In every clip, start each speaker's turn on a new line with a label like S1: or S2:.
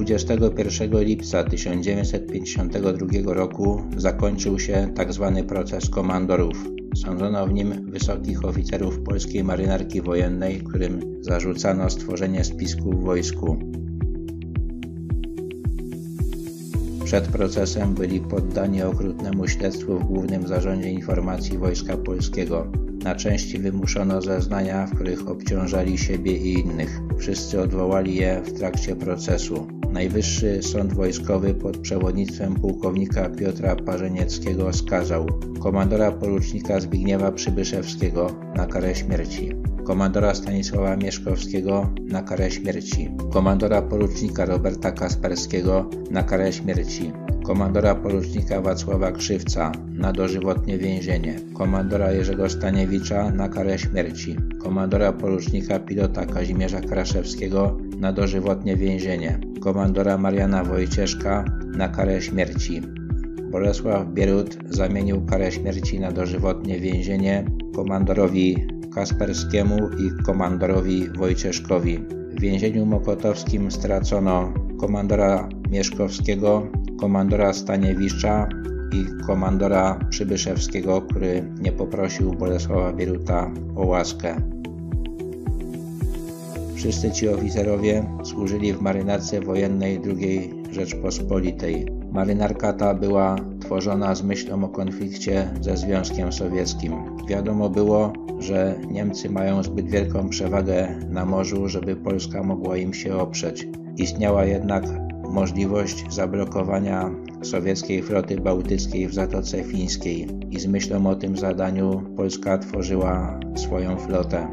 S1: 21 lipca 1952 roku zakończył się tzw. Tak proces komandorów. Sądzono w nim wysokich oficerów polskiej marynarki wojennej, którym zarzucano stworzenie spisku w wojsku. Przed procesem byli poddani okrutnemu śledztwu w Głównym Zarządzie Informacji Wojska Polskiego. Na części wymuszono zeznania, w których obciążali siebie i innych. Wszyscy odwołali je w trakcie procesu. Najwyższy Sąd Wojskowy pod przewodnictwem pułkownika Piotra Parzenieckiego skazał komandora porucznika Zbigniewa Przybyszewskiego na karę śmierci, komandora Stanisława Mieszkowskiego na karę śmierci, komandora porucznika Roberta Kasperskiego na karę śmierci, komandora porucznika Wacława Krzywca na dożywotnie więzienie, komandora Jerzego Staniewicza na karę śmierci, komandora porucznika pilota Kazimierza Kraszewskiego na dożywotnie więzienie, komandora Mariana Wojcieszka na karę śmierci. Bolesław Bierut zamienił karę śmierci na dożywotnie więzienie komandorowi Kasperskiemu i komandorowi Wojcieszkowi. W więzieniu mokotowskim stracono komandora Mieszkowskiego, komandora Staniewicza i komandora Przybyszewskiego, który nie poprosił Bolesława Bieruta o łaskę. Wszyscy ci oficerowie służyli w marynarce wojennej II Rzeczpospolitej. Marynarka ta była tworzona z myślą o konflikcie ze Związkiem Sowieckim. Wiadomo było, że Niemcy mają zbyt wielką przewagę na morzu, żeby Polska mogła im się oprzeć. Istniała jednak możliwość zablokowania sowieckiej floty bałtyckiej w Zatoce Fińskiej i z myślą o tym zadaniu Polska tworzyła swoją flotę.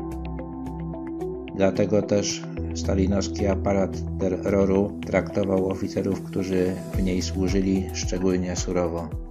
S1: Dlatego też stalinowski aparat terroru traktował oficerów, którzy w niej służyli, szczególnie surowo.